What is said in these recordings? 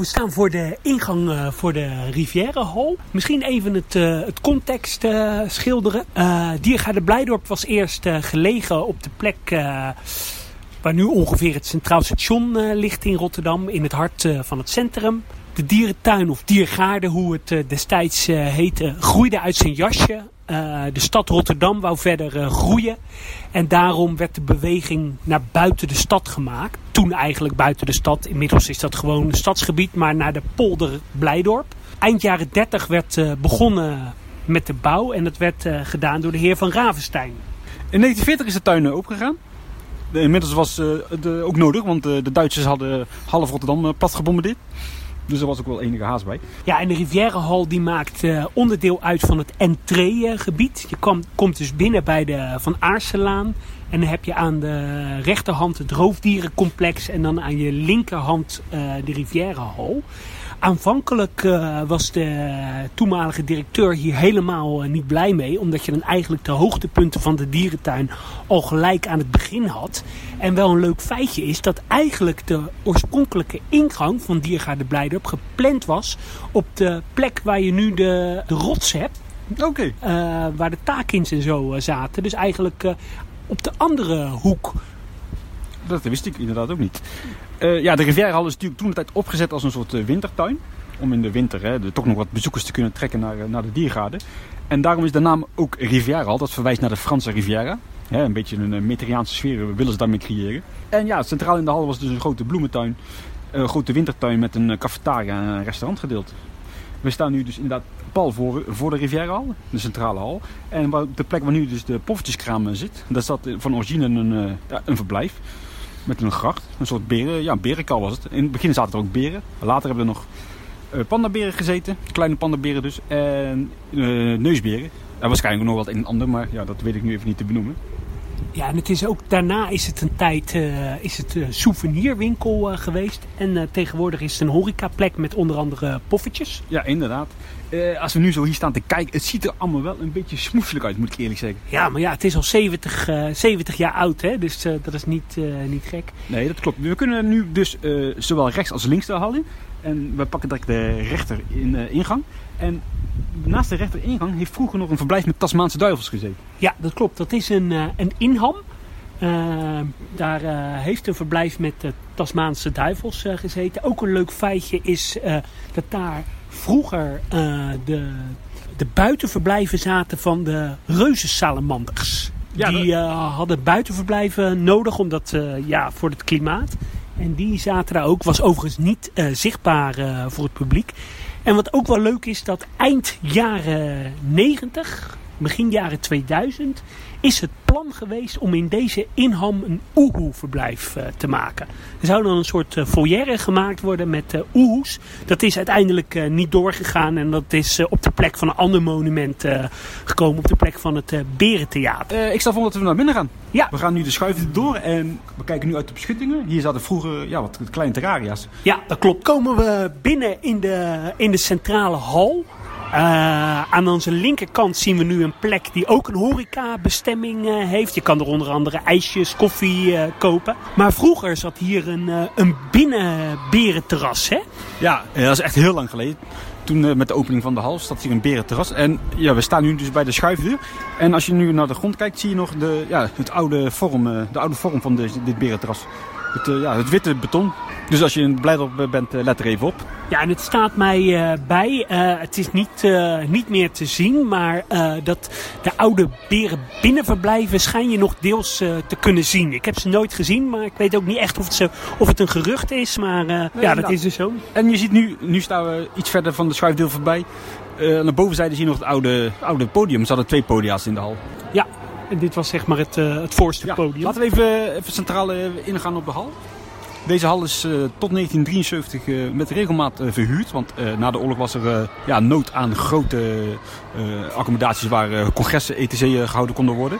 we staan voor de ingang uh, voor de Rivière Hall. Misschien even het, uh, het context uh, schilderen. Diergaarde Blijdorp was eerst gelegen op de plek waar nu ongeveer het Centraal Station ligt in Rotterdam. In het hart van het centrum. De dierentuin of diergaarde, hoe het destijds heette, groeide uit zijn jasje. De stad Rotterdam wou verder groeien. En daarom werd de beweging naar buiten de stad gemaakt. Toen eigenlijk buiten de stad. Inmiddels is dat gewoon een stadsgebied, maar naar de polder Blijdorp. Eind jaren 30 werd uh, begonnen met de bouw en dat werd gedaan door de heer van Ravenstein. In 1940 is de tuin opgegaan. Inmiddels was het ook nodig, want de Duitsers hadden half Rotterdam plat gebombardeerd. Dus er was ook wel enige haast bij. Ja, en de Rivierenhal die maakt uh, onderdeel uit van het entreegebied. Je kom, komt dus binnen bij de Van Aarselaan. En dan heb je aan de rechterhand het roofdierencomplex. En dan aan je linkerhand uh, de Rivierenhal. Aanvankelijk uh, was de toenmalige directeur hier helemaal uh, niet blij mee. Omdat je dan eigenlijk de hoogtepunten van de dierentuin al gelijk aan het begin had. En wel een leuk feitje is dat eigenlijk de oorspronkelijke ingang van Diergaarde Blijdorp gepland was op de plek waar je nu de, de rots hebt. Oké. Okay. Uh, waar de taakins en zo zaten. Dus eigenlijk op de andere hoek. Dat wist ik inderdaad ook niet. Uh, ja, de Rivierenhal is natuurlijk toen de tijd opgezet als een soort uh, wintertuin. Om in de winter hè, toch nog wat bezoekers te kunnen trekken naar, naar de diergaarde. En daarom is de naam ook Rivierenhal. Dat verwijst naar de Franse Riviera. Hè, een beetje een Mediterraanse sfeer willen ze daarmee creëren. En ja, centraal in de hal was dus een grote bloementuin. Een grote wintertuin met een cafetaria en een restaurantgedeelte. We staan nu dus inderdaad pal voor, voor de Rivierenhal, de centrale hal. En de plek waar nu dus de poffertjeskraam zit, daar zat van origine een, een verblijf met een gracht. Een soort beren, ja, berenkal was het. In het begin zaten er ook beren. Later hebben er nog uh, pandaberen gezeten. Kleine pandaberen dus. En uh, neusberen. En waarschijnlijk nog wat een en ander, maar ja, dat weet ik nu even niet te benoemen. Ja, en het is ook daarna is het een tijd uh, is het een souvenirwinkel uh, geweest. En uh, tegenwoordig is het een horecaplek met onder andere poffertjes. Ja, inderdaad. als we nu zo hier staan te kijken, het ziet er allemaal wel een beetje smoeselijk uit, moet ik eerlijk zeggen. Ja, maar ja, het is al 70, 70 jaar oud, hè? dus dat is niet, niet gek. Nee, dat klopt. We kunnen nu dus zowel rechts als links de hal in. En we pakken direct de rechter in, ingang. En naast de rechter ingang heeft vroeger nog een verblijf met Tasmaanse duivels gezeten. Ja, dat klopt. Dat is een, uh, een inham. Uh, daar heeft een verblijf met de Tasmaanse duivels gezeten. Ook een leuk feitje is dat daar vroeger de, de buitenverblijven zaten van de reuzensalamanders. Ja, die hadden buitenverblijven nodig omdat, ja, voor het klimaat. En die zaten daar ook. Was overigens niet zichtbaar voor het publiek. En wat ook wel leuk is, dat eind jaren 90, begin jaren 2000, is het plan geweest om in deze inham een oehoe-verblijf uh, te maken. Er zou dan een soort uh, foyer gemaakt worden met uh, oehoes. Dat is uiteindelijk niet doorgegaan en dat is op de plek van een ander monument gekomen, op de plek van het Berentheater. ik stel voor dat we naar binnen gaan. Ja. We gaan nu de schuiven door en we kijken nu uit de beschuttingen. Hier zaten vroeger ja, wat kleine terraria's. Ja, dat klopt. Komen we binnen in de, in de centrale hal. Uh, aan onze linkerkant zien we nu een plek die ook een horecabestemming uh, heeft. Je kan er onder andere ijsjes, koffie uh, kopen. Maar vroeger zat hier een, een binnenberenterras, hè? Ja, dat is echt heel lang geleden. Toen met de opening van de hal zat hier een berenterras. En ja, we staan nu dus bij de schuifdeur. En als je nu naar de grond kijkt, zie je nog de, ja, het oude vorm, de oude vorm van de, dit berenterras. Het, ja, het witte beton. Dus als je in Blijdorp bent, uh, let er even op. Ja, en het staat mij uh, bij. het is niet, niet meer te zien, maar dat de oude beren binnenverblijven schijn je nog deels te kunnen zien. Ik heb ze nooit gezien, maar ik weet ook niet echt of het, ze, of het een gerucht is. Maar nee, ja, dat is dus zo. En je ziet nu, nu staan we iets verder van de schuifdeel voorbij. aan de bovenzijde zie je nog het oude, oude podium. Ze hadden twee podia's in de hal. Ja, en dit was zeg maar het, uh, het voorste ja, podium. Laten we even, even centraal ingaan op de hal. Deze hal is uh, tot 1973 uh, met regelmaat uh, verhuurd. Want na de oorlog was er ja, nood aan grote accommodaties waar congressen etc. gehouden konden worden.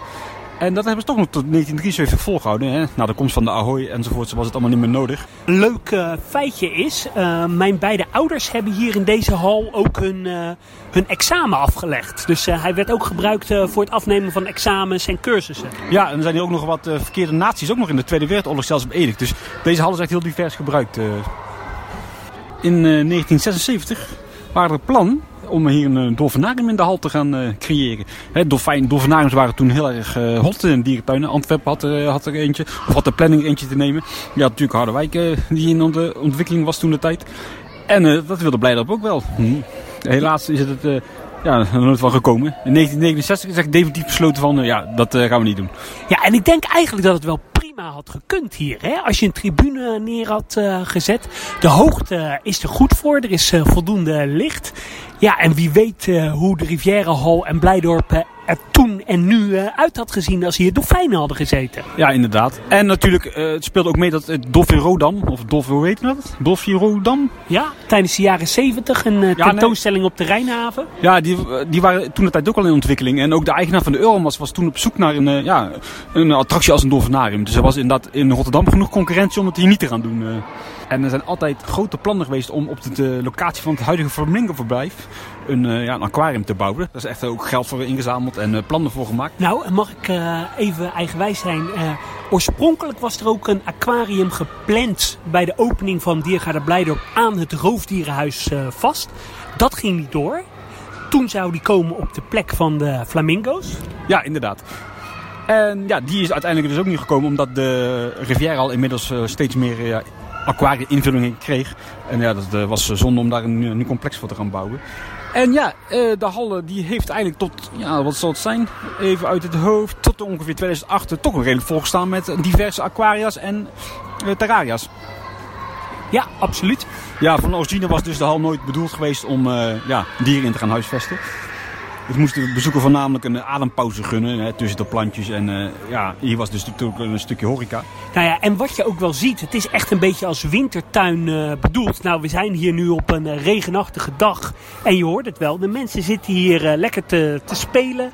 En dat hebben ze toch nog tot 1973 volgehouden. Hè? Na de komst van de Ahoy enzovoort was het allemaal niet meer nodig. Een leuk uh, feitje is, uh, mijn beide ouders hebben hier in deze hal ook hun, uh, hun examen afgelegd. Dus hij werd ook gebruikt voor het afnemen van examens en cursussen. Ja, en er zijn hier ook nog wat verkeerde naties, ook nog in de Tweede Wereldoorlog zelfs beëdigd. Dus deze hal is echt heel divers gebruikt. in uh, 1976 waren er plan om hier een dolfinarium in de hal te gaan uh, creëren. Hè, dolfijn, dolfinariums waren toen heel erg uh, hot in dierentuinen. Antwerpen had, had er eentje, of had de planning eentje te nemen. Ja, natuurlijk Harderwijk die in de ontwikkeling was toen de tijd. En dat wilde Blijdorp ook wel. Hm. Helaas is het ja, nooit van gekomen. In 1969 is echt definitief besloten van, ja, dat gaan we niet doen. Ja, en ik denk eigenlijk dat het wel had gekund hier. Hè? Als je een tribune neer had uh, gezet. De hoogte is er goed voor. Er is uh, voldoende licht. Ja, en wie weet uh, hoe de Rivière Hall en Blijdorp er toen en nu uh, uit had gezien als hier dolfijnen hadden gezeten. Ja, inderdaad. En natuurlijk, uh, het speelde ook mee dat het Dolfirodam, of Dolfi, hoe heet dat? Dolfirodam? Ja, tijdens de jaren 70 een ja, tentoonstelling nee. op de Rijnhaven. Ja, die, die waren toen de tijd ook al in ontwikkeling. En ook de eigenaar van de Euromas was toen op zoek naar een, ja, een attractie als een dolfinarium. Dus er was inderdaad in Rotterdam genoeg concurrentie om het hier niet te gaan doen. En er zijn altijd grote plannen geweest om op de locatie van het huidige Flamingo-verblijf een, ja, een aquarium te bouwen. Daar is echt ook geld voor ingezameld en plannen voor gemaakt. Nou, mag ik uh, even eigenwijs zijn? oorspronkelijk was er ook een aquarium gepland bij de opening van Diergaarde Blijdorp aan het Roofdierenhuis vast. Dat ging niet door. Toen zou die komen op de plek van de flamingo's. Ja, inderdaad. En ja, die is uiteindelijk dus ook niet gekomen omdat de Rivière al inmiddels steeds meer aquarium-invullingen kreeg. En ja, dat was zonde om daar een, een complex voor te gaan bouwen. En ja, de Halle die heeft eigenlijk tot, ja, wat zal het zijn? Even uit het hoofd, tot ongeveer 2008 toch nog redelijk volgestaan met diverse aquaria's en uh, terraria's. Ja, absoluut. Ja, van origine was dus de hal nooit bedoeld geweest om uh, ja, dieren in te gaan huisvesten. Ik moest de bezoeker voornamelijk een adempauze gunnen hè, tussen de plantjes. En uh, ja, hier was dus natuurlijk een stukje horeca. Nou ja, en wat je ook wel ziet, het is echt een beetje als wintertuin uh, bedoeld. Nou, we zijn hier nu op een uh, regenachtige dag. En je hoort het wel, de mensen zitten hier lekker te, te spelen.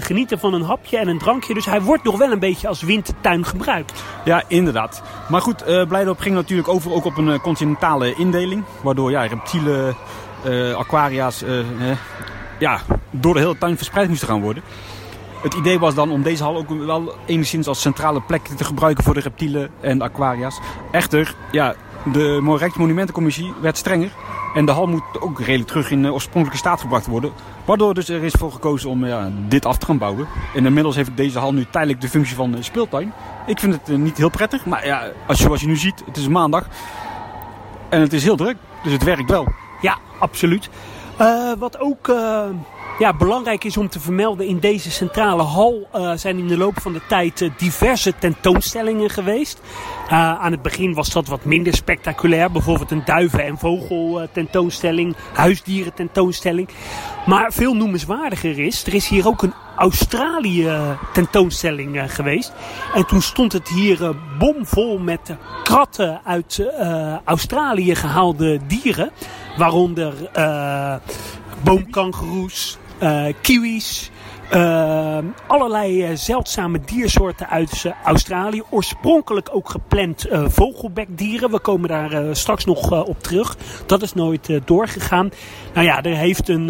genieten van een hapje en een drankje. Dus hij wordt nog wel een beetje als wintertuin gebruikt. Ja, inderdaad. Maar goed, uh, Blijdorp ging natuurlijk over ook op een continentale indeling. Waardoor ja, reptielen, aquaria's ja, door de hele tuin verspreid moesten gaan worden. Het idee was dan om deze hal ook wel enigszins als centrale plek te gebruiken voor de reptielen en aquaria's. Echter, ja, de Rijksmonumentencommissie werd strenger. En de hal moet ook redelijk terug in de oorspronkelijke staat gebracht worden. Waardoor dus er is voor gekozen om ja, dit af te gaan bouwen. En inmiddels heeft deze hal nu tijdelijk de functie van speeltuin. Ik vind het niet heel prettig. Maar ja, als zoals je nu ziet, het is maandag. En het is heel druk. Dus het werkt wel. Ja, absoluut. Uh, wat ook uh, ja, belangrijk is om te vermelden, in deze centrale hal uh, zijn in de loop van de tijd diverse tentoonstellingen geweest. aan het begin was dat wat minder spectaculair, bijvoorbeeld een duiven- en vogel tentoonstelling, huisdieren tentoonstelling. Maar veel noemenswaardiger is, er is hier ook een Australië tentoonstelling geweest. En toen stond het hier bomvol met kratten uit Australië gehaalde dieren. Waaronder boomkangeroes, kiwis, uh, allerlei zeldzame diersoorten uit Australië. Oorspronkelijk ook gepland vogelbekdieren. We komen daar straks nog op terug. Dat is nooit doorgegaan. Nou ja, er heeft een,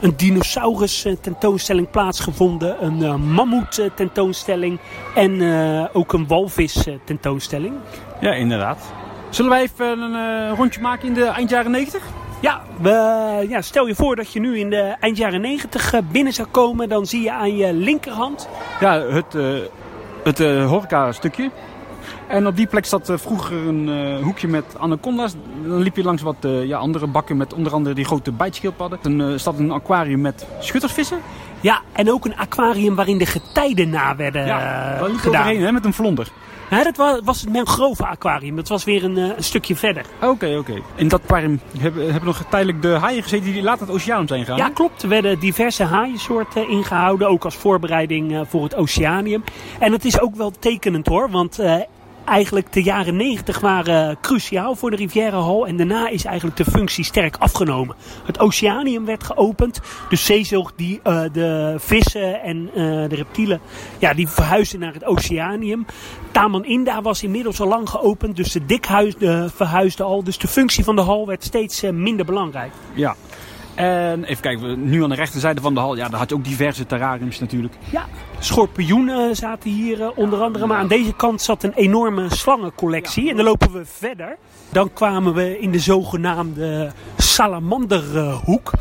een dinosaurus tentoonstelling plaatsgevonden. Een mammoet tentoonstelling. En ook een walvis tentoonstelling. Ja, inderdaad. Zullen wij even een rondje maken in de eind jaren 90? Ja, we, ja, stel je voor dat je nu in de eind jaren 90 eh, binnen zou komen. Dan zie je aan je linkerhand... Ja, het, uh, het uh, horeca stukje. En op die plek zat vroeger een uh, hoekje met anaconda's. Dan liep je langs wat ja, andere bakken met onder andere die grote bijtschildpadden. Dan staat een aquarium met schuttersvissen. Ja, en ook een aquarium waarin de getijden na werden ja, daar gedaan. Overheen, hè, met een vlonder. Ja, dat was, was het mangrove aquarium. Dat was weer een, uh, een stukje verder. Oké, okay, oké. Okay. In dat aquarium hebben, hebben nog tijdelijk de haaien gezeten die later het oceaan zijn gegaan. Ja, klopt. Er werden diverse haaiensoorten ingehouden. Ook als voorbereiding uh, voor het oceanium. En het is ook wel tekenend hoor. Want eigenlijk de jaren 90 waren cruciaal voor de Riviera Hall. En daarna is eigenlijk de functie sterk afgenomen. Het oceanium werd geopend. De zeezoog, die, uh, de vissen en uh, de reptielen, ja, die verhuisden naar het oceanium. Taman Inda was inmiddels al lang geopend. Dus de dikhuis uh, verhuisde al. Dus de functie van de hal werd steeds minder belangrijk. Ja. En even kijken, we- nu aan de rechterzijde van de hal, ja, daar had je ook diverse terrariums natuurlijk. Ja, schorpioenen zaten hier eh, onder andere. Maar aan deze kant zat een enorme slangencollectie. En dan lopen we verder. Dan kwamen we in de zogenaamde salamanderhoek.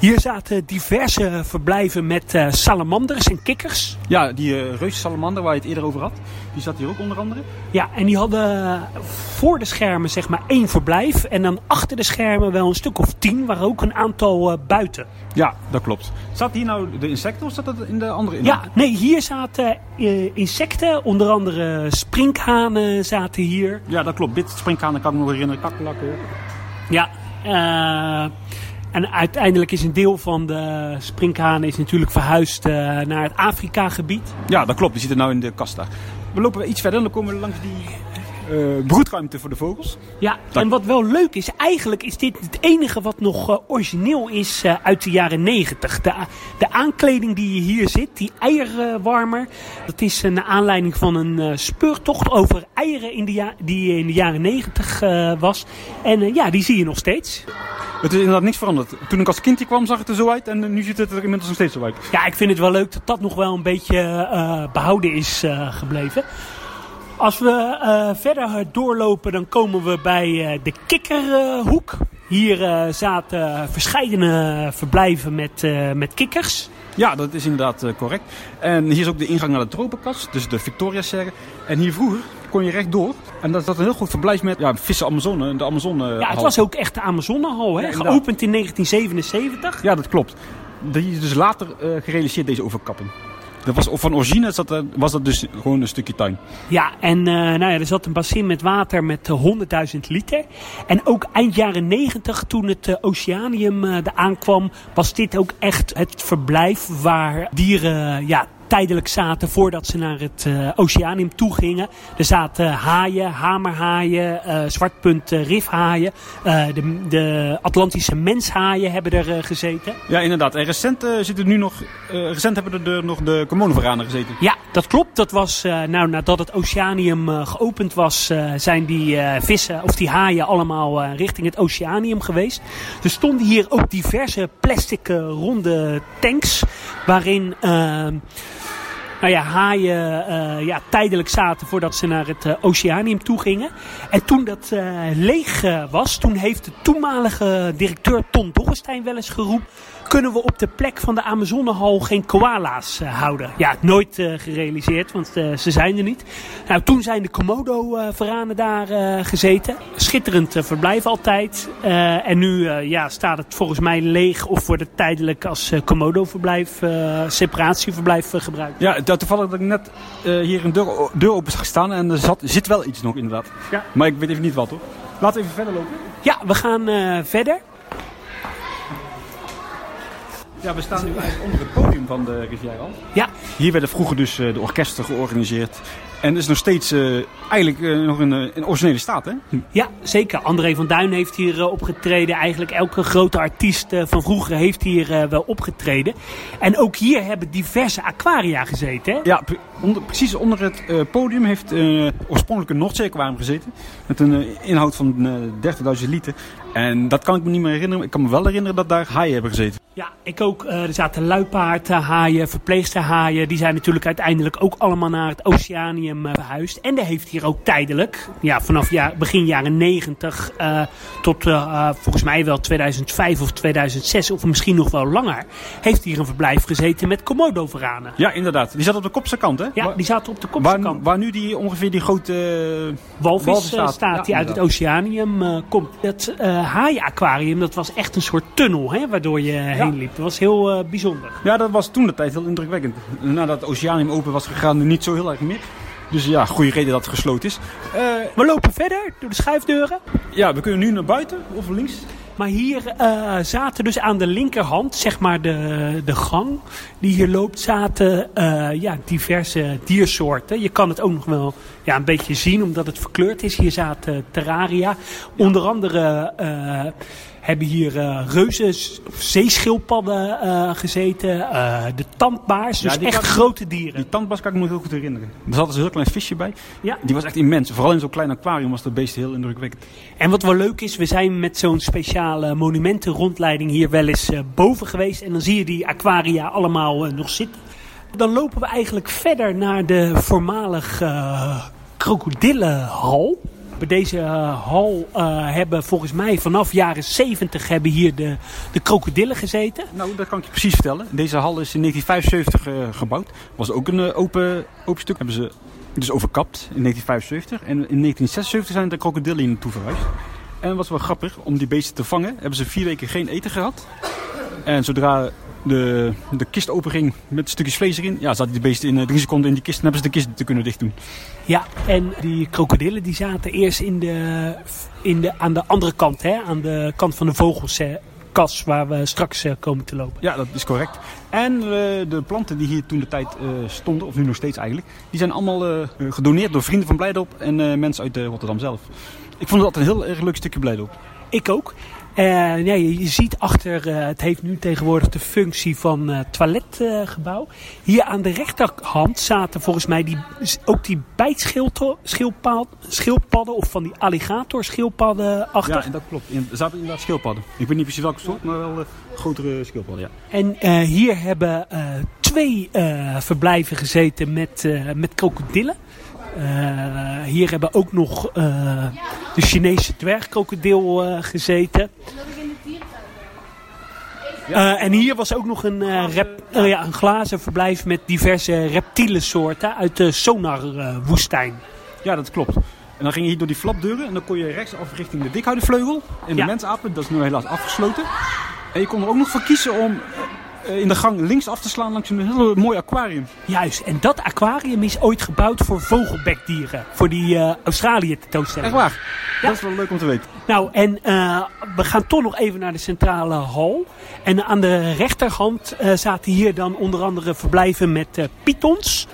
Hier zaten diverse verblijven met eh, salamanders en kikkers. Ja, die uh, reuzensalamander waar je het eerder over had, die zat hier ook onder andere. Ja, en die hadden voor de schermen zeg maar één verblijf. En dan achter de schermen wel een stuk of tien, waar ook een aantal eh, buiten. Ja, dat klopt. Zat hier nou de insecten of zat dat in de andere in? Ja, nee, hier zaten eh, insecten, onder andere sprinkhanen zaten hier. Ja, dat klopt. Dit sprinkhanen kan ik me nog herinneren, kakkerlakken. Ja, eh, en uiteindelijk is een deel van de sprinkhanen is natuurlijk verhuisd eh, naar het Afrika-gebied. Ja, dat klopt. Die zitten nou in de kast. We lopen iets verder en dan komen we langs die broedruimte voor de vogels. Ja, en wat wel leuk is, eigenlijk is dit het enige wat nog eh, origineel is eh, uit de jaren 90. De, de aankleding die je hier ziet, die eierwarmer, dat is een aanleiding van een eh, speurtocht over eieren in de ja die in de jaren 90 eh, was. En eh, ja, die zie je nog steeds. Het is inderdaad niks veranderd. Toen ik als kind hier kwam zag het er zo uit en eh, nu ziet het er inmiddels nog steeds zo uit. Ja, ik vind het wel leuk dat dat nog wel een beetje eh, behouden is eh, gebleven. Als we eh, verder doorlopen, dan komen we bij eh, de kikkerhoek. Hier eh, zaten verschillende verblijven met, met kikkers. Ja, dat is inderdaad correct. En hier is ook de ingang naar de tropenkast, dus de Victoria Serre. En hier vroeger kon je rechtdoor. En dat zat een heel goed verblijf met ja, vissen Amazone, de Amazone Ja, het was ook echt de Amazonehal, hè? Ja, geopend in 1977. Ja, dat klopt. Die is dus later gerealiseerd, deze overkappen. Dat was, van origine zat, er- was dat dus gewoon een stukje tuin. Ja, en eh, nou ja, er zat een bassin met water met eh, 100.000 liter. En ook eind jaren 90, toen het eh, Oceanium eh er aankwam, was dit ook echt het verblijf waar dieren eh, ja, tijdelijk zaten voordat ze naar het eh, Oceanium toe gingen. Er zaten haaien, hamerhaaien, eh zwartpunt rifhaaien. Eh, de, de Atlantische menshaaien hebben er gezeten. Ja, inderdaad. En recent, zitten nu nog, recent hebben er nog de Komodo-varanen gezeten. Ja, dat klopt. Dat was, nou, nadat het Oceanium geopend was, zijn die vissen of die haaien allemaal richting het Oceanium geweest. Er stonden hier ook diverse plastic ronde tanks waarin. ehm, nou ja, haaien eh, ja, tijdelijk zaten voordat ze naar het eh, Oceanium toe gingen. En toen dat eh, leeg was, toen heeft de toenmalige directeur Ton Dorrestein wel eens geroepen... kunnen we op de plek van de Amazonehal geen koala's eh, houden? Ja, nooit eh, gerealiseerd, want eh, ze zijn er niet. Nou, toen zijn de Komodo-veranen daar gezeten. Schitterend verblijf altijd. En nu ja, staat het volgens mij leeg of wordt het tijdelijk als Komodo-verblijf, separatieverblijf gebruikt. Ja, dat- toevallig dat ik net hier een deur, deur open zag staan en er zat, zit wel iets nog inderdaad. Ja. Maar ik weet even niet wat hoor. Laten we even verder lopen. Ja, we gaan verder. Ja, we staan nu eigenlijk onder het podium van de Riviera. Ja, Hier werden vroeger dus eh, de orkesten georganiseerd. En is nog steeds eh, eigenlijk eh, nog in, eh, in originele staat hè? ja, zeker. André van Duin heeft hier opgetreden. Eigenlijk elke grote artiest van vroeger heeft hier wel opgetreden. En ook hier hebben diverse aquaria gezeten. Hè? Ja, pre- onder, precies onder het podium heeft oorspronkelijk een Noordzeeaquarium gezeten. Met een inhoud van eh 30.000 liter. En dat kan ik me niet meer herinneren. Ik kan me wel herinneren dat daar haaien hebben gezeten. Ja, ik ook. Eh, er zaten luipaardhaaien, verpleegsterhaaien. Die zijn natuurlijk uiteindelijk ook allemaal naar het Oceanium eh, verhuisd. En er heeft hier ook tijdelijk, ja, vanaf ja, begin jaren 90 eh, tot volgens mij wel 2005 of 2006 of misschien nog wel langer, heeft hier een verblijf gezeten met Komodo-veranen. Ja, inderdaad. Die zat op de kopse kant hè? Ja, Waar- die zaten op de kopse waar, kant. waar nu die, ongeveer die grote... walvis, walvis staat. staat, Ja, die uit het. Oceanium komt. Dat haaienaquarium, dat was echt een soort tunnel hè, waardoor je heen liep. Dat was heel eh, bijzonder. Ja, dat was toen de tijd heel indrukwekkend. Nadat het Oceanium open was gegaan, niet zo heel erg meer. Dus ja, goede reden dat het gesloten is. Eh, We lopen verder door de schuifdeuren. ja, we kunnen nu naar buiten of links. Maar hier eh, zaten dus aan de linkerhand, zeg maar de, de gang die hier loopt, zaten ja, diverse diersoorten. Je kan het ook nog wel ja, een beetje zien omdat het verkleurd is. Hier zaten terraria. Onder andere hebben hier eh reuzen zeeschildpadden eh, gezeten. eh, de tandbaars, Ja, dus echt grote dieren. Die tandbas kan ik me heel goed herinneren. Er zat dus een heel klein visje bij. Ja. Die was echt immens. Vooral in zo'n klein aquarium was dat beest heel indrukwekkend. En wat wel leuk is, we zijn met zo'n speciale monumentenrondleiding hier wel eens boven geweest. En dan zie je die aquaria allemaal nog zitten. Dan lopen we eigenlijk verder naar de voormalig krokodillenhal. Bij deze eh, hal eh, hebben volgens mij vanaf jaren 70 hebben hier de, de krokodillen gezeten. Nou, dat kan ik je precies vertellen. Deze hal is in 1975 eh, gebouwd. Was ook een open, open stuk. Hebben ze dus overkapt in 1975. En in 1976 zijn de krokodillen hier naartoe verhuisd. En wat wel grappig, om die beesten te vangen, hebben ze vier weken geen eten gehad. En zodra de, de kist openging met stukjes vlees erin, ja, zaten die beesten in eh, drie seconden in die kist en hebben ze de kist te kunnen dichtdoen. Ja, en die krokodillen die zaten eerst in de, in de, aan de andere kant, hè, aan de kant van de vogelskas waar we straks eh, komen te lopen. Ja, dat is correct. En eh, de planten die hier toen de tijd stonden, of nu nog steeds eigenlijk, die zijn allemaal gedoneerd door vrienden van Blijdorp en mensen uit Rotterdam zelf. Ik vond altijd een heel erg leuk stukje Blijdorp. Ik ook. Eh, ja, je, ziet achter, eh, het heeft nu tegenwoordig de functie van eh, toiletgebouw. Hier aan de rechterhand zaten volgens mij die, ook die bijtschildpadden, schildpadden of van die alligatorschildpadden achter. Ja, en dat klopt. In- Er zaten inderdaad schildpadden. Ik weet niet precies welke soort, maar wel grotere schildpadden, ja. En hier hebben twee verblijven gezeten met, met krokodillen. Eh, hier hebben ook nog eh, de Chinese dwergkrokodil eh, gezeten. En hier was ook nog een, rep, eh, ja, een glazen verblijf met diverse reptielensoorten uit de sonarwoestijn. Ja, dat klopt. En dan ging je hier door die flapdeuren en dan kon je rechtsaf richting de dikhoudenvleugel. En de Ja. mensapen, dat is nu helaas afgesloten. En je kon er ook nog voor kiezen om in de gang links af te slaan langs een heel mooi aquarium. Juist, en dat aquarium is ooit gebouwd voor vogelbekdieren. Voor die eh, Australië tentoonstelling. Echt waar? Ja. Dat is wel leuk om te weten. Nou, en eh, we gaan toch nog even naar de centrale hal. En aan de rechterhand eh, zaten hier dan onder andere verblijven met eh pythons.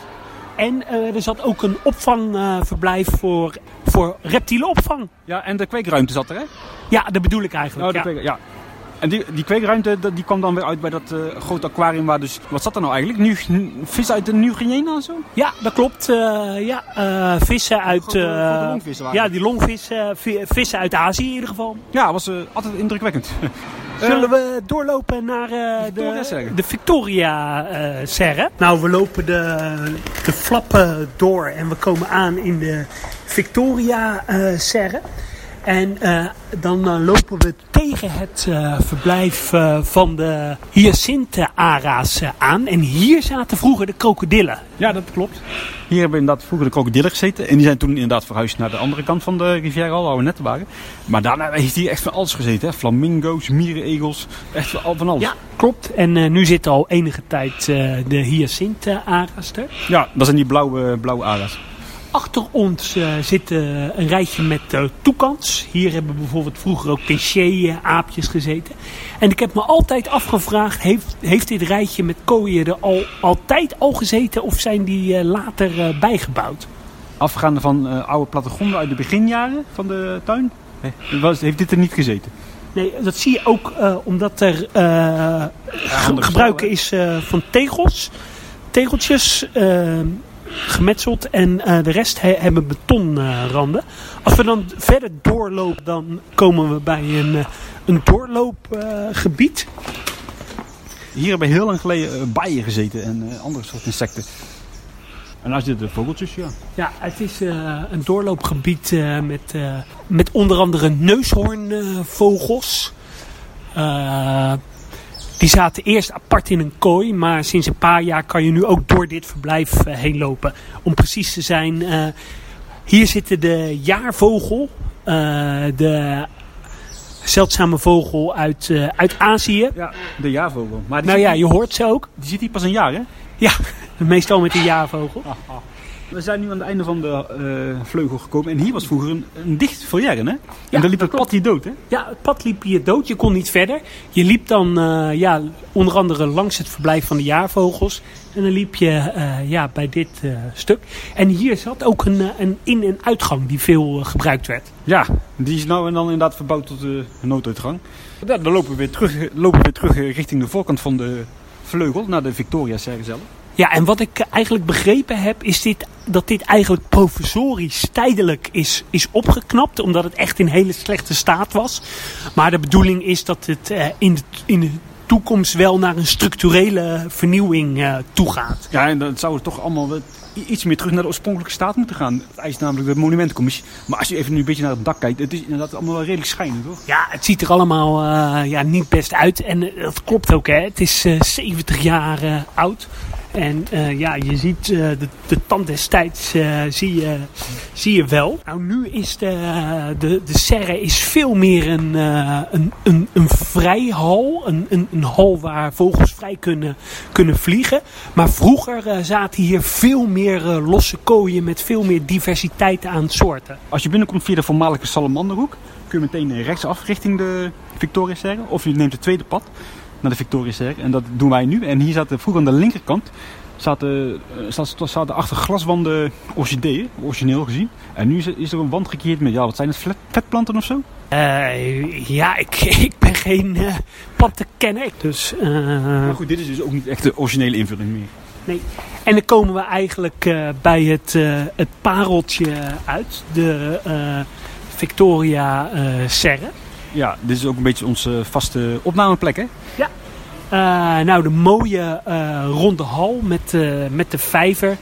En eh, er zat ook een opvangverblijf voor, voor reptielenopvang. Ja, en de kweekruimte zat er, hè? Ja, dat bedoel ik eigenlijk. De ja. kweek- ja. En die, die kweekruimte die kwam dan weer uit bij dat eh, grote aquarium waar dus... Wat zat er nou eigenlijk? Nu, vis uit de Nieuw-Guinea en zo? ja, dat klopt. eh, ja, eh, vissen uit... Grote- eh, grote longvissen waren ja, die longvissen. vi- vissen uit Azië in ieder geval. Ja, was altijd indrukwekkend. Zullen we doorlopen naar eh, de, de Victoria eh, Serre? Nou, we lopen de, de flappen door en we komen aan in de Victoria eh, Serre. En eh, dan eh, lopen we tegen het eh, verblijf eh, van de hyacinthe-ara's aan. En hier zaten vroeger de krokodillen. Ja, dat klopt. Hier hebben inderdaad vroeger de krokodillen gezeten. En die zijn toen inderdaad verhuisd naar de andere kant van de rivière al, waar we net waren. Maar daarna heeft hier echt van alles gezeten. Hè? Flamingo's, mierenegels, echt van al van alles. Ja, klopt. En eh, nu zitten al enige tijd eh, de hyacinthe-ara's er. Ja, dat zijn die blauwe, blauwe ara's. Achter ons eh, zit eh, een rijtje met eh, toekans. Hier hebben bijvoorbeeld vroeger ook cliché-aapjes gezeten. En ik heb me altijd afgevraagd, heeft, heeft dit rijtje met kooien er al, altijd al gezeten of zijn die later bijgebouwd? Afgaande van oude plattegronden uit de beginjaren van de tuin. Was, heeft dit er niet gezeten? Nee, dat zie je ook omdat er gebruiken is van tegels, tegeltjes eh, gemetseld en eh, de rest he- hebben betonranden. Als we dan verder doorlopen, dan komen we bij een, eh, een doorloopgebied. Hier hebben heel lang geleden eh, bijen gezeten en andere soorten insecten. En als dit de vogeltjes, ja. ja, het is een doorloopgebied met, met onder andere neushoornvogels. Die zaten eerst apart in een kooi, maar sinds een paar jaar kan je nu ook door dit verblijf eh, heen lopen. Om precies te zijn, eh, hier zitten de jaarvogel, eh, de zeldzame vogel uit, uit Azië. Ja, de jaarvogel. Maar Nou ja, je hoort ze ook. die zit hier pas een jaar, hè? Ja, meestal met de jaarvogel. We zijn nu aan het einde van de eh, vleugel gekomen. En hier was vroeger een, een dicht foyer, hè? En Ja, daar liep het pad hier dood, hè? Ja, het pad liep hier dood. Je kon niet verder. Je liep dan eh, ja, onder andere langs het verblijf van de jaarvogels. En dan liep je eh, ja, bij dit stuk. En hier zat ook een, een in- en uitgang die veel gebruikt werd. Ja, die is nou en dan inderdaad verbouwd tot de nooduitgang. Ja, dan lopen we weer terug, lopen we weer terug richting de voorkant van de vleugel, naar de Victoria Serre zelf. Ja, en wat ik eigenlijk begrepen heb, is dit, dat dit eigenlijk provisorisch tijdelijk is, is opgeknapt. Omdat het echt in hele slechte staat was. Maar de bedoeling is dat het eh, in, de, in de toekomst wel naar een structurele vernieuwing uh, toegaat. Ja, en dan zou het toch allemaal iets meer terug naar de oorspronkelijke staat moeten gaan. Het eist namelijk de monumentencommissie. Maar als je even nu een beetje naar het dak kijkt, het is inderdaad allemaal wel redelijk schijnend, toch? Ja, het ziet er allemaal uh, ja, niet best uit. En uh, dat klopt ook, hè. Het is 70 jaar oud. En uh, ja, je ziet uh, de, de tand destijds uh, zie, je, zie je wel. Nou, nu is de, de, de serre is veel meer een, een, een, een vrijhal. Een, een, een hal waar vogels vrij kunnen, kunnen vliegen. Maar vroeger zaten hier veel meer losse kooien met veel meer diversiteit aan soorten. Als je binnenkomt via de voormalige Salamanderhoek, kun je meteen rechtsaf richting de Victoria Serre. Of je neemt het tweede pad naar de Victoria Serre. En dat doen wij nu. En hier zaten vroeger aan de linkerkant zaten, zaten, zaten achter glaswanden orchideeën, origineel gezien. En nu is er een wand gekeerd met, ja, wat zijn het, vetplanten of zo? Uh, ja, ik, ik ben geen uh, plantenkenner. Dus, uh... Maar goed, dit is dus ook niet echt de originele invulling meer. Nee. En dan komen we eigenlijk bij het, het pareltje uit. De Victoria Serre. Ja, dit is ook een beetje onze vaste opnameplek, hè? Ja. Uh, nou, de mooie uh, ronde hal met, uh, met de vijver.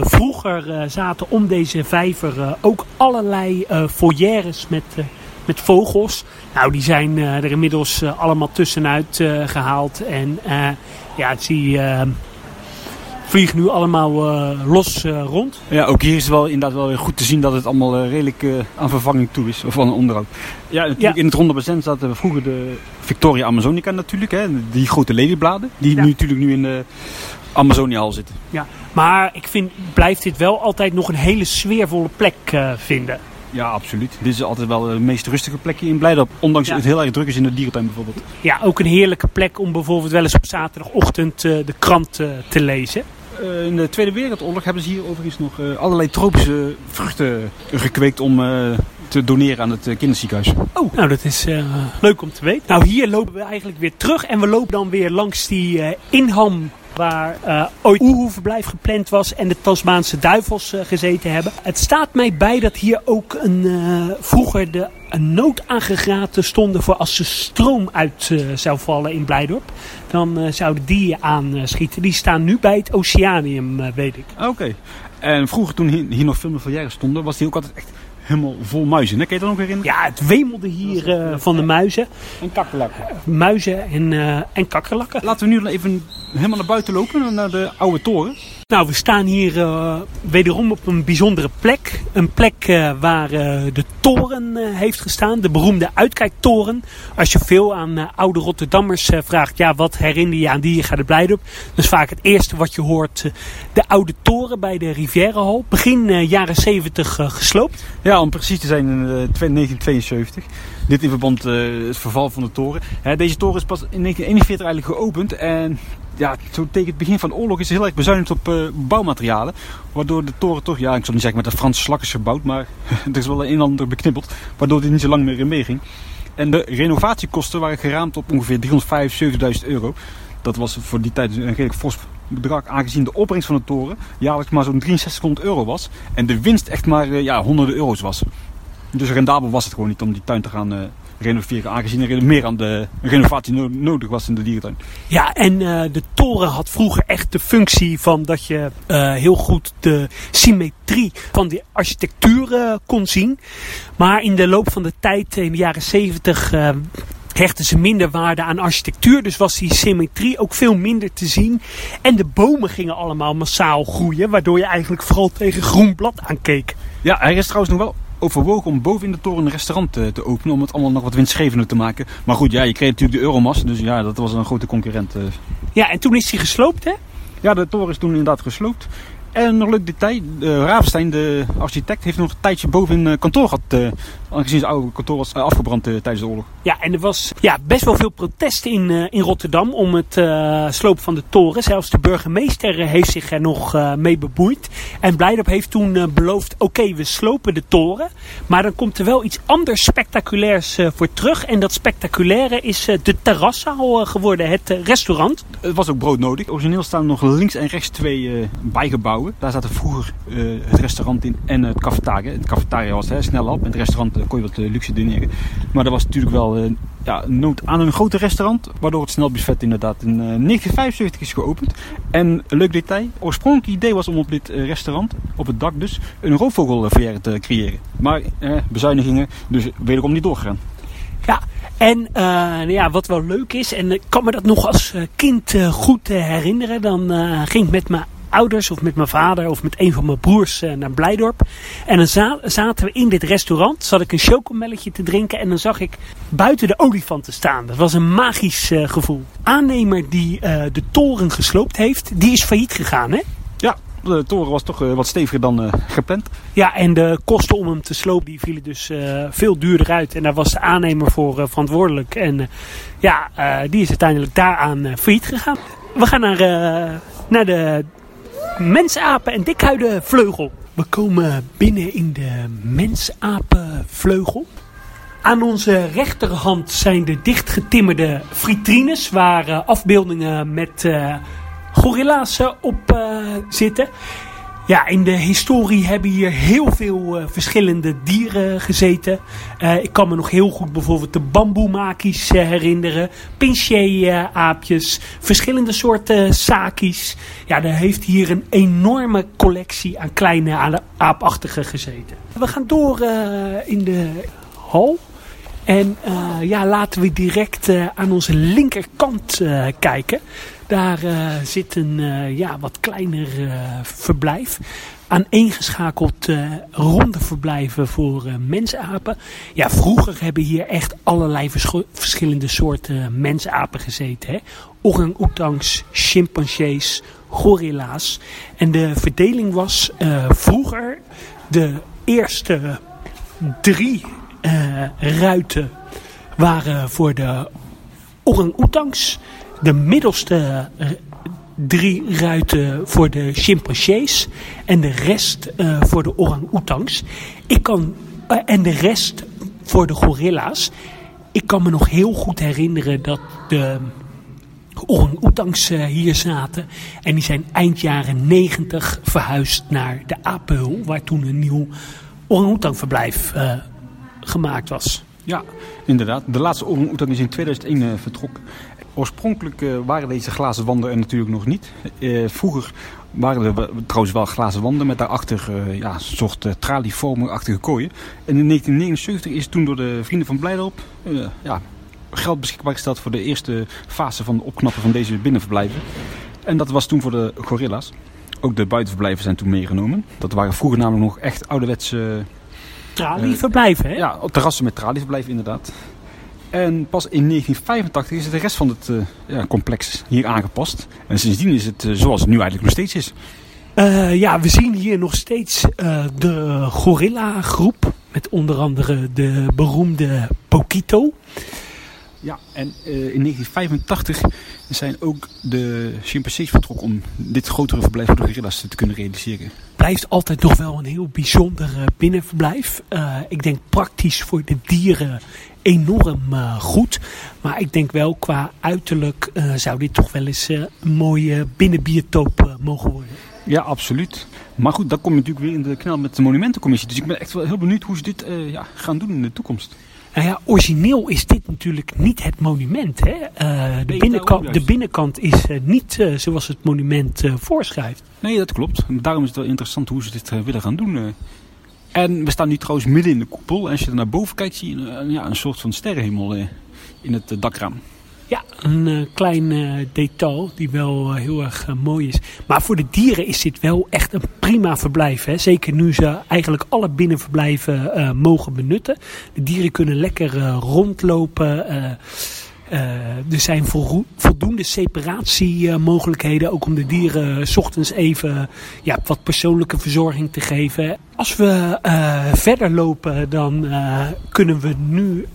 vroeger zaten om deze vijver ook allerlei foyeres met, met vogels. Nou, die zijn er inmiddels allemaal tussenuit gehaald. En ja, zie vliegen nu allemaal uh, los uh, rond. Ja, ook hier is het wel inderdaad wel weer goed te zien dat het allemaal uh, redelijk aan vervanging toe is. Of aan onderhoud. Ja, natuurlijk ja. in het ronde bezend zaten we vroeger de Victoria Amazonica natuurlijk. Hè, die grote leliebladen. Die ja. nu natuurlijk nu in de Amazoniahal zitten. Ja, maar ik vind, blijft dit wel altijd nog een hele sfeervolle plek vinden. Ja, absoluut. Dit is altijd wel de meest rustige plekje in Blijdorp. Ondanks ja. het heel erg druk is in de dierentuin bijvoorbeeld. Ja, ook een heerlijke plek om bijvoorbeeld wel eens op zaterdagochtend uh, de krant uh, te lezen. Uh, in de Tweede Wereldoorlog hebben ze hier overigens nog allerlei tropische vruchten gekweekt om te doneren aan het kinderziekenhuis. Oh, nou dat is leuk om te weten. Nou, hier lopen we eigenlijk weer terug en we lopen dan weer langs die inham waar uh, ooit oehoeverblijf gepland was en de Tasmaanse duivels gezeten hebben. Het staat mij bij dat hier ook een, vroeger de een noodaangegraten stonden voor als de stroom uit zou vallen in Blijdorp. Dan zouden die aanschieten. Die staan nu bij het Oceanium, weet ik. Oké. Okay. En vroeger toen hier, hier nog veel meer jaren stonden, was die ook altijd echt helemaal vol muizen. Hè? Kun je dat nog herinneren? Ja, het wemelde hier uh, van de muizen. En kakkerlakken. Muizen en, uh, en kakkerlakken. Laten we nu even helemaal naar buiten lopen, naar de oude toren. Nou, we staan hier uh, wederom op een bijzondere plek. Een plek uh, waar uh, de toren heeft gestaan, de beroemde uitkijktoren. Als je veel aan oude Rotterdammers vraagt, ja, wat herinner je aan die je gaat er blij op? Dat is vaak het eerste wat je hoort. de oude toren bij de Rivierenhal, begin jaren 70 gesloopt. Ja, om precies te zijn in 1972. Dit in verband met het verval van de toren. Hè, deze toren is pas in 1941 eigenlijk geopend en ja, zo tegen het begin van de oorlog is heel erg bezuinigd op uh, bouwmaterialen. Waardoor de toren toch, ja, ik zal niet zeggen met de Franse slak is gebouwd, maar er is wel een en ander beknibbeld. Waardoor die niet zo lang meer in meeging. En de renovatiekosten waren geraamd op ongeveer 375.000 euro. Dat was voor die tijd een redelijk fors bedrag, aangezien de opbrengst van de toren jaarlijks maar zo'n 6300 euro was. En de winst echt maar uh, ja, honderden euro's was. Dus rendabel was het gewoon niet om die tuin te gaan uh, renoveren. Aangezien er meer aan de renovatie nodig was in de dierentuin. Ja, en uh, de toren had vroeger echt de functie van dat je uh, heel goed de symmetrie van die architectuur uh, kon zien. Maar in de loop van de tijd, in de jaren zeventig hechten ze minder waarde aan architectuur. Dus was die symmetrie ook veel minder te zien. En de bomen gingen allemaal massaal groeien. Waardoor je eigenlijk vooral tegen groen blad aankeek. Ja, er is trouwens nog wel overwogen om boven in de toren een restaurant te, te, openen. Om het allemaal nog wat winstgevender te maken. Maar goed, ja, je kreeg natuurlijk de Euromas. Dus ja, dat was een grote concurrent. Ja, en toen is hij gesloopt, hè? Ja, de toren is toen inderdaad gesloopt. En nog leuk detail, uh, Ravenstein, de architect, heeft nog een tijdje boven in kantoor gehad Aangezien zijn oude kantoor was afgebrand tijdens de oorlog. Ja, en er was ja, best wel veel protest in, in Rotterdam om het sloop van de toren. Zelfs de burgemeester heeft zich er nog mee bemoeid. En Blijdorp heeft toen beloofd, oké, we slopen de toren. Maar dan komt er wel iets anders spectaculairs voor terug. En dat spectaculaire is de terraszaal geworden, het restaurant. Het was ook broodnodig. Origineel staan nog links en rechts twee bijgebouwen. Daar zaten vroeger het restaurant in en het cafetaria. Het cafetaria was hè, snel op. In het restaurant kon je wat luxe dineren. Maar dat was natuurlijk wel ja, nood aan een groter restaurant. Waardoor het snelbuffet inderdaad in 1975 is geopend. En leuk detail. Oorspronkelijk idee was om op dit restaurant, op het dak dus, een roofvogelverrière te creëren. Maar eh, bezuinigingen, dus wederom niet doorgegaan. Ja, en ja, wat wel leuk is, en ik kan me dat nog als kind goed herinneren, dan ging ik met mijn ouders of met mijn vader of met een van mijn broers naar Blijdorp. En dan zaten we in dit restaurant, zat ik een chocomelletje te drinken en dan zag ik buiten de olifanten staan. Dat was een magisch gevoel. Aannemer die de toren gesloopt heeft, die is failliet gegaan hè? Ja, de toren was toch wat steviger dan gepland. Ja, en de kosten om hem te slopen die vielen dus uh, veel duurder uit. En daar was de aannemer voor uh, verantwoordelijk. En uh, ja, die is uiteindelijk daaraan failliet gegaan. We gaan naar, naar de mensapen en dikhuidenvleugel. We komen binnen in de mensapenvleugel. Aan onze rechterhand zijn de dichtgetimmerde vitrines waar afbeeldingen met gorilla's op zitten. Ja, in de historie hebben hier heel veel uh, verschillende dieren gezeten. Uh, ik kan me nog heel goed bijvoorbeeld de bamboemakies uh, herinneren. Pinché-aapjes, verschillende soorten saki's. Ja, er heeft hier een enorme collectie aan kleine aapachtige gezeten. We gaan door in de hal. En ja, laten we direct aan onze linkerkant kijken. Daar uh, zit een uh, ja, wat kleiner uh, verblijf. Aaneengeschakeld ronde verblijven voor mensapen. Ja, vroeger hebben hier echt allerlei verschillende soorten mensapen gezeten. Hè? Orang-oetangs, chimpansees, gorilla's. En de verdeling was vroeger de eerste drie ruiten waren voor de orang-oetangs de middelste eh, drie ruiten voor de chimpansees en de rest uh, voor de orang-oetangs. Ik kan uh, en de rest voor de gorilla's. Ik kan me nog heel goed herinneren dat de orang-oetangs hier zaten. En die zijn eind jaren 90 verhuisd naar de Apenhul, waar toen een nieuw orang-oetang verblijf gemaakt was. Ja, inderdaad. De laatste orang-oetang is in 2001 vertrokken. Oorspronkelijk uh, waren deze glazen wanden er natuurlijk nog niet. Uh, vroeger waren er trouwens wel glazen wanden met daarachter uh, ja, een soort tralievormige kooien. En in 1979 is toen door de vrienden van Blijdorp ja, geld beschikbaar gesteld voor de eerste fase van het opknappen van deze binnenverblijven. En dat was toen voor de gorilla's. Ook de buitenverblijven zijn toen meegenomen. Dat waren vroeger namelijk nog echt ouderwetse... Tralieverblijven, hè? Ja, terrassen met tralieverblijven inderdaad. En pas in 1985 is de rest van het uh, ja, complex hier aangepast. En sindsdien is het uh, zoals het nu eigenlijk nog steeds is. Uh, ja, we zien hier nog steeds de gorilla groep. Met onder andere de beroemde Pokito. Ja, en in 1985 zijn ook de chimpansees vertrokken om dit grotere verblijf voor de gorilla's te kunnen realiseren. Blijft altijd nog wel een heel bijzonder binnenverblijf. ik denk praktisch voor de dieren enorm uh, goed. Maar ik denk wel qua uiterlijk zou dit toch wel eens een mooie binnenbiotoop mogen worden. Ja, absoluut. Maar goed, dan kom je natuurlijk weer in de knel met de monumentencommissie. Dus ik ben echt wel heel benieuwd hoe ze dit ja, gaan doen in de toekomst. Nou ja, origineel is dit natuurlijk niet het monument. Hè? Uh, de, binnenkant, de, binnenkant, is uh, niet uh, zoals het monument voorschrijft. Nee, dat klopt. Daarom is het wel interessant hoe ze dit willen gaan doen. En we staan nu trouwens midden in de koepel. En als je er naar boven kijkt, zie je een, ja, een soort van sterrenhemel eh, in het eh, dakraam. Ja, een uh, klein uh, detail die wel uh, heel erg mooi is. Maar voor de dieren is dit wel echt een prima verblijf. Hè? Zeker nu ze eigenlijk alle binnenverblijven mogen benutten. De dieren kunnen lekker rondlopen. er zijn voldoende voldoende separatiemogelijkheden. ook om de dieren s ochtends even ja, wat persoonlijke verzorging te geven. Als we verder lopen, dan kunnen we nu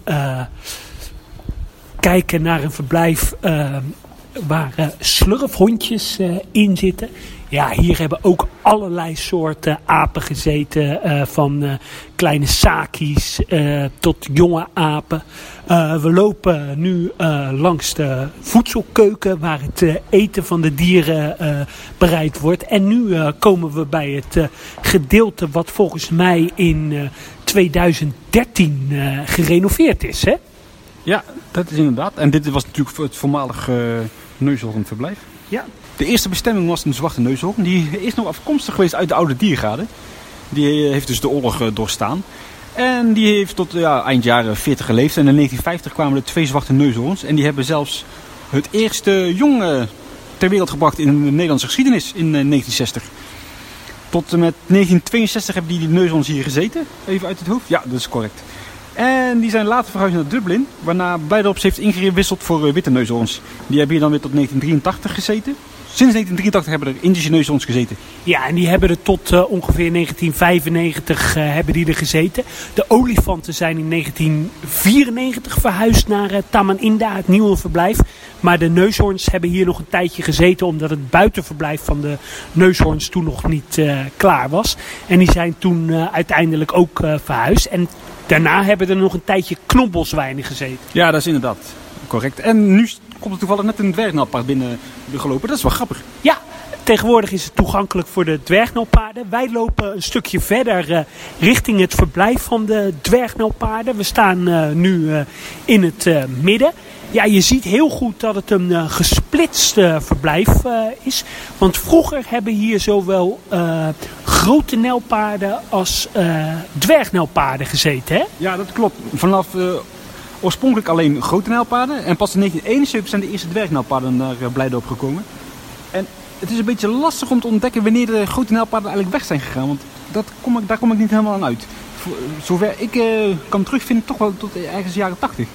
kijken naar een verblijf waar slurfhondjes in zitten. Ja, hier hebben ook allerlei soorten apen gezeten. Uh, van uh, kleine saki's uh, tot jonge apen. we lopen nu langs de voedselkeuken waar het eten van de dieren bereid wordt. En nu komen we bij het gedeelte wat volgens mij in 2013 gerenoveerd is. Hè? Ja, dat is inderdaad. En dit was natuurlijk het voormalig neushoornverblijf. Ja, de eerste bestemming was een zwarte neushoorn. Die is nog afkomstig geweest uit de oude diergaarde. Die heeft dus de oorlog eh, doorstaan. En die heeft tot ja, eind jaren 40 geleefd. En in 1950 kwamen er twee zwarte neushoorns. En die hebben zelfs het eerste jong ter wereld gebracht in de Nederlandse geschiedenis in 1960. Eh, tot en met 1962 hebben die, die neushoorns hier gezeten. Even uit het hoofd. Ja, dat is correct. En die zijn later verhuisd naar Dublin. Waarna Blijdorps heeft ingewisseld voor uh, witte neushoorns. Die hebben hier dan weer tot 1983 gezeten. Sinds 1983 hebben er Indische neushoorns gezeten. Ja, en die hebben er tot uh, ongeveer 1995 uh, hebben die er gezeten. De olifanten zijn in 1994 verhuisd naar uh, Taman Inda, het nieuwe verblijf. Maar de neushoorns hebben hier nog een tijdje gezeten omdat het buitenverblijf van de neushoorns toen nog niet klaar was. En die zijn toen uiteindelijk ook verhuisd. En daarna hebben er nog een tijdje knobbelswijnen gezeten. Ja, dat is inderdaad correct. En nu komt er toevallig net een dwergnalpaard binnen gelopen. Dat is wel grappig. Ja, tegenwoordig is het toegankelijk voor de dwergnalpaarden. Wij lopen een stukje verder uh, richting het verblijf van de dwergnalpaarden. We staan uh, nu uh, in het midden. Ja, je ziet heel goed dat het een gesplitst verblijf is. Want vroeger hebben hier zowel grote nelpaarden als dwergnelpaarden gezeten. Hè? Ja, dat klopt. Vanaf Oorspronkelijk alleen grote nijlpaarden. En pas in 1971 zijn de eerste dwergnijlpaarden naar eh, Blijdorp gekomen. En het is een beetje lastig om te ontdekken wanneer de grote nijlpaarden eigenlijk weg zijn gegaan. Want dat kom ik, daar kom ik niet helemaal aan uit. Zover ik uh, kan terugvinden, toch wel tot ergens jaren 80.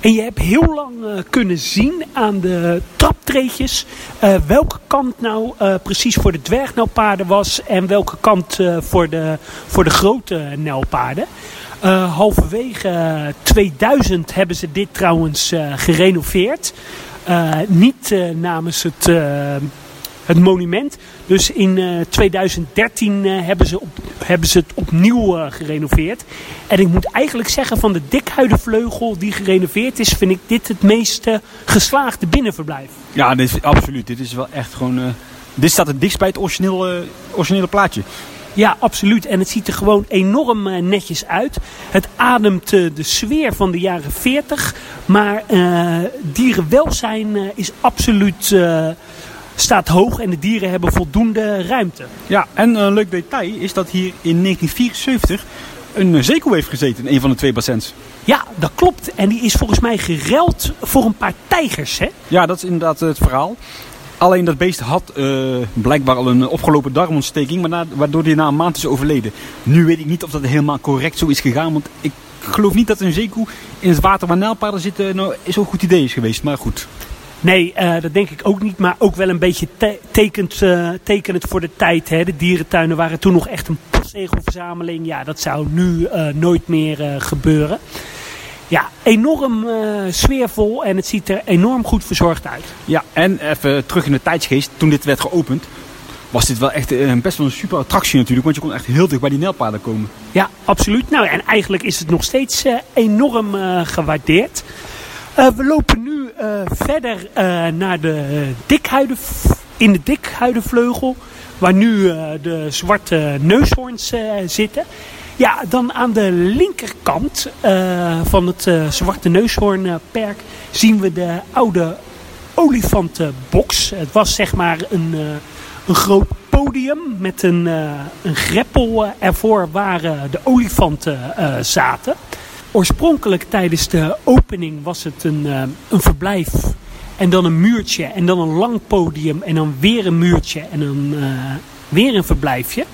En je hebt heel lang uh, kunnen zien aan de traptreetjes uh, welke kant nou precies voor de dwergnelpaarden was en welke kant voor, de, voor de grote nelpaarden. Halverwege 2000 hebben ze dit trouwens gerenoveerd. Niet namens het, het monument. Dus in 2013 hebben, ze op, hebben ze het opnieuw gerenoveerd. En ik moet eigenlijk zeggen van de dikhuidenvleugel die gerenoveerd is... vind ik dit het meest geslaagde binnenverblijf. Ja, dit is, absoluut. Dit is wel echt gewoon... dit staat het dichtst bij het originele, originele plaatje. Ja, absoluut. En het ziet er gewoon enorm uh, netjes uit. Het ademt uh, de sfeer van de jaren 40. Maar uh, dierenwelzijn is absoluut staat hoog en de dieren hebben voldoende ruimte. Ja, en een leuk detail is dat hier in 1974 een zeekoe heeft gezeten in een van de twee bassins. Ja, dat klopt. En die is volgens mij gereld voor een paar tijgers, hè? Ja, dat is inderdaad het verhaal. Alleen dat beest had uh, blijkbaar al een opgelopen darmontsteking, maar waardoor hij na een maand is overleden. Nu weet ik niet of dat helemaal correct zo is gegaan, want ik geloof niet dat een zeekoe in het water waar nijlpaarden zitten nou, zo'n goed idee is geweest. Maar goed. Nee, uh, dat denk ik ook niet. Maar ook wel een beetje te tekent, uh, tekenend voor de tijd. Hè. De dierentuinen waren toen nog echt een postzegelverzameling. Ja, dat zou nu uh, nooit meer gebeuren ja, enorm uh, sfeervol en het ziet er enorm goed verzorgd uit. Ja, en even terug in de tijdsgeest, toen dit werd geopend, was dit wel echt best wel een super attractie natuurlijk, want je kon echt heel dicht bij die nelpaarden komen. Ja, absoluut. Nou, en eigenlijk is het nog steeds uh, enorm gewaardeerd. We lopen nu verder naar de dikhuiden, in de dikhuidenvleugel, waar nu de zwarte neushoorns zitten. Ja, dan aan de linkerkant van het Zwarte Neushoornperk zien we de oude olifantenbox. Het was zeg maar een, een groot podium met een, een greppel ervoor waar de olifanten zaten. Oorspronkelijk tijdens de opening was het een, een verblijf en dan een muurtje en dan een lang podium en dan weer een muurtje en dan weer een verblijfje.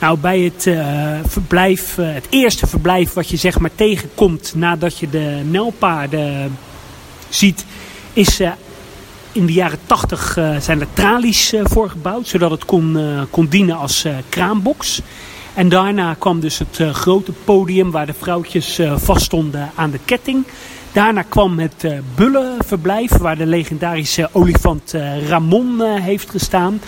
Nou, bij het uh, verblijf, het eerste verblijf wat je zeg maar tegenkomt nadat je de nelpaarden ziet, is in de jaren 80 zijn er tralies voor gebouwd, zodat het kon, kon dienen als kraambox. En daarna kwam dus het grote podium waar de vrouwtjes vaststonden aan de ketting. Daarna kwam het uh, Bullenverblijf, waar de legendarische olifant Ramon heeft gestaan.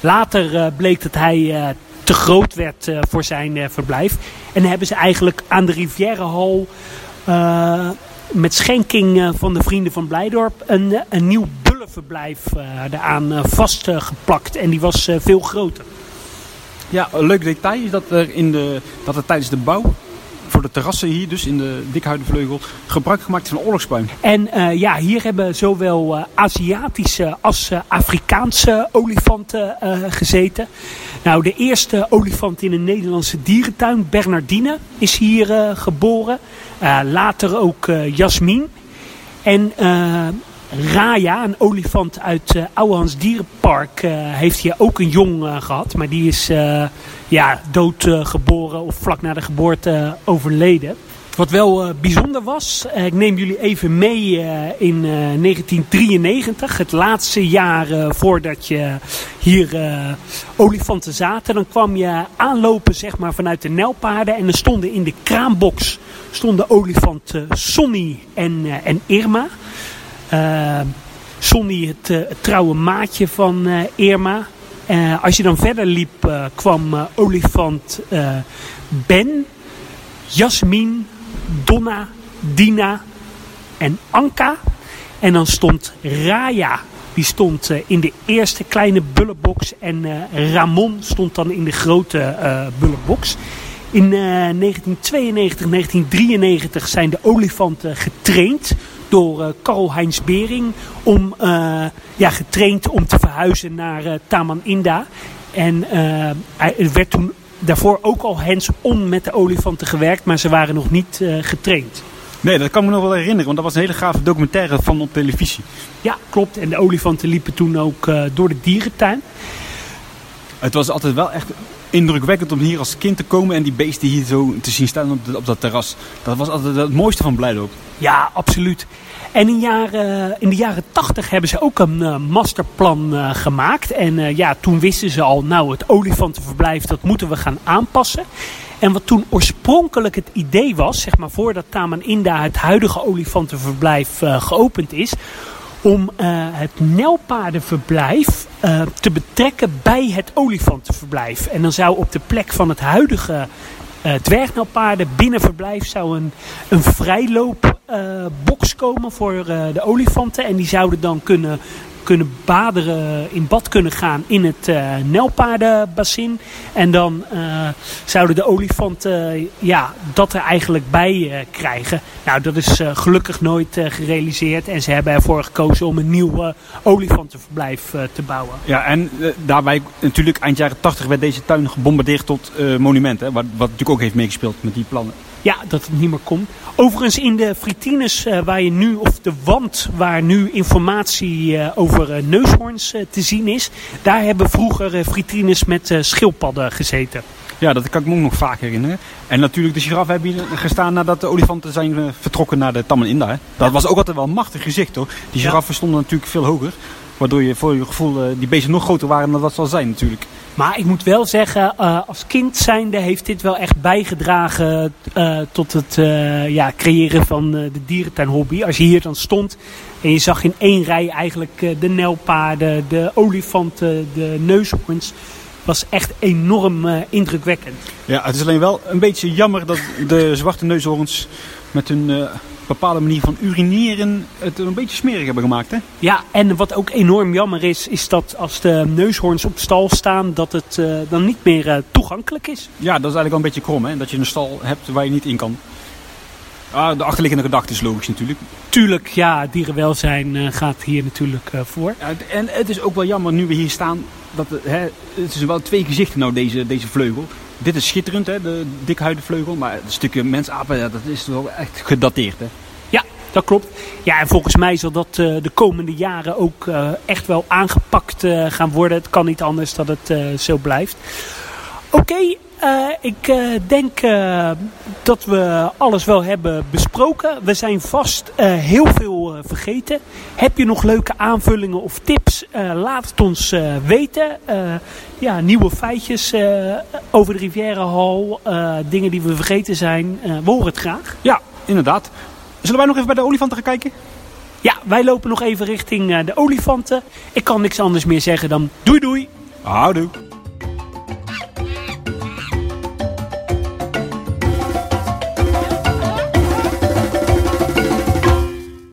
Later bleek dat hij te groot werd voor zijn verblijf. En hebben ze eigenlijk aan de Rivierenhal met schenking van de vrienden van Blijdorp een, een nieuw bullenverblijf eraan vastgeplakt. en die was veel groter. Ja, een leuk detail is dat er, in de, dat er tijdens de bouw voor de terrassen hier, dus in de dikhuidenvleugel, gebruik gemaakt van oorlogspuin. En uh, ja, hier hebben zowel uh, Aziatische als uh, Afrikaanse olifanten gezeten. Nou, de eerste olifant in een Nederlandse dierentuin, Bernardine, is hier geboren. later ook Jasmin. En Raya, een olifant uit uh, Ouwehans Dierenpark, uh, heeft hier ook een jong uh, gehad. Maar die is ja, doodgeboren of vlak na de geboorte overleden. Wat wel bijzonder was, ik neem jullie even mee in 1993, het laatste jaar voordat je hier olifanten zaten. Dan kwam je aanlopen zeg maar, vanuit de Nelpaarden en er stonden in de kraambox stonden olifanten Sonny en, en Irma. Uh, Sonny, het, uh, het, trouwe maatje van uh, Irma. als je dan verder liep, kwam olifant Ben, Jasmin, Donna, Dina en Anka. En dan stond Raya, die stond in de eerste kleine bullenbox. En Ramon stond dan in de grote bullenbox. In 1992, 1993 zijn de olifanten getraind door uh, Karl-Heinz Bering. Om, uh, ja, getraind om te verhuizen naar uh, Taman Inda. En hij werd toen daarvoor ook al hands-on met de olifanten gewerkt. Maar ze waren nog niet getraind. Nee, dat kan me nog wel herinneren. Want dat was een hele gave documentaire van op televisie. Ja, klopt. En de olifanten liepen toen ook door de dierentuin. Het was altijd wel echt indrukwekkend om hier als kind te komen en die beesten hier zo te zien staan op, op dat terras. Dat was altijd het mooiste van Blijdorp. Ja, absoluut. En in, jaren, in de jaren tachtig hebben ze ook een uh, masterplan uh, gemaakt. En ja, toen wisten ze al, nou het olifantenverblijf, dat moeten we gaan aanpassen. En wat toen oorspronkelijk het idee was, zeg maar voordat Taman Inda het huidige olifantenverblijf geopend is om uh, het nelpaardenverblijf uh, te betrekken bij het olifantenverblijf. En dan zou op de plek van het huidige uh, binnenverblijf zou een, een vrijloopbox komen voor de olifanten. En die zouden dan kunnen kunnen baderen, in bad kunnen gaan in het uh, Nelpaardenbassin. En dan uh, zouden de olifanten ja, dat er eigenlijk bij krijgen. Nou, dat is gelukkig nooit gerealiseerd. En ze hebben ervoor gekozen om een nieuw olifantenverblijf te bouwen. Ja, en daarbij natuurlijk eind jaren 80 werd deze tuin gebombardeerd tot monument. Hè, wat, wat natuurlijk ook heeft meegespeeld met die plannen. Ja, dat het niet meer komt. Overigens in de fritines uh, waar je nu, of de wand waar nu informatie uh, over uh, neushoorns te zien is. Daar hebben vroeger fritines met schildpadden gezeten. Ja, dat kan ik me ook nog vaak herinneren. En natuurlijk de giraffe hebben hier gestaan nadat de olifanten zijn vertrokken naar de Tammen Inda. Hè. Dat was ook altijd wel een machtig gezicht hoor. Die giraffen stonden natuurlijk veel hoger. Waardoor je voor je gevoel die beesten nog groter waren dan dat zal zijn natuurlijk. Maar ik moet wel zeggen, uh, als kind zijnde heeft dit wel echt bijgedragen uh, tot het uh, ja, creëren van de dierentuinhobby. Als je hier dan stond en je zag in één rij eigenlijk de nelpaarden, de olifanten, de neushoorns. was echt enorm indrukwekkend. Ja, het is alleen wel een beetje jammer dat de zwarte neushoorns met hun bepaalde manier van urineren het een beetje smerig hebben gemaakt. Hè? Ja, en wat ook enorm jammer is, is dat als de neushoorns op stal staan, dat het uh, dan niet meer uh, toegankelijk is. Ja, dat is eigenlijk wel een beetje krom, hè? dat je een stal hebt waar je niet in kan. Ah, de achterliggende gedachte is logisch natuurlijk. Tuurlijk, ja, dierenwelzijn uh, gaat hier natuurlijk voor. Ja, en het is ook wel jammer nu we hier staan, dat hè, het is wel twee gezichten nou deze, deze vleugel. Dit is schitterend, hè, de dikhuidenvleugel. Maar het stukje mensapen, dat is wel echt gedateerd. Hè? Dat klopt. Ja, en volgens mij zal dat uh, de komende jaren ook uh, echt wel aangepakt uh, gaan worden. Het kan niet anders dat het zo blijft. Oké, ik denk dat we alles wel hebben besproken. We zijn vast heel veel vergeten. Heb je nog leuke aanvullingen of tips? laat het ons weten. ja, nieuwe feitjes over de Riviera Hall. dingen die we vergeten zijn. we horen het graag. Ja, inderdaad. Zullen wij nog even bij de olifanten gaan kijken? Ja, wij lopen nog even richting de olifanten. Ik kan niks anders meer zeggen dan doei doei. Houdoe.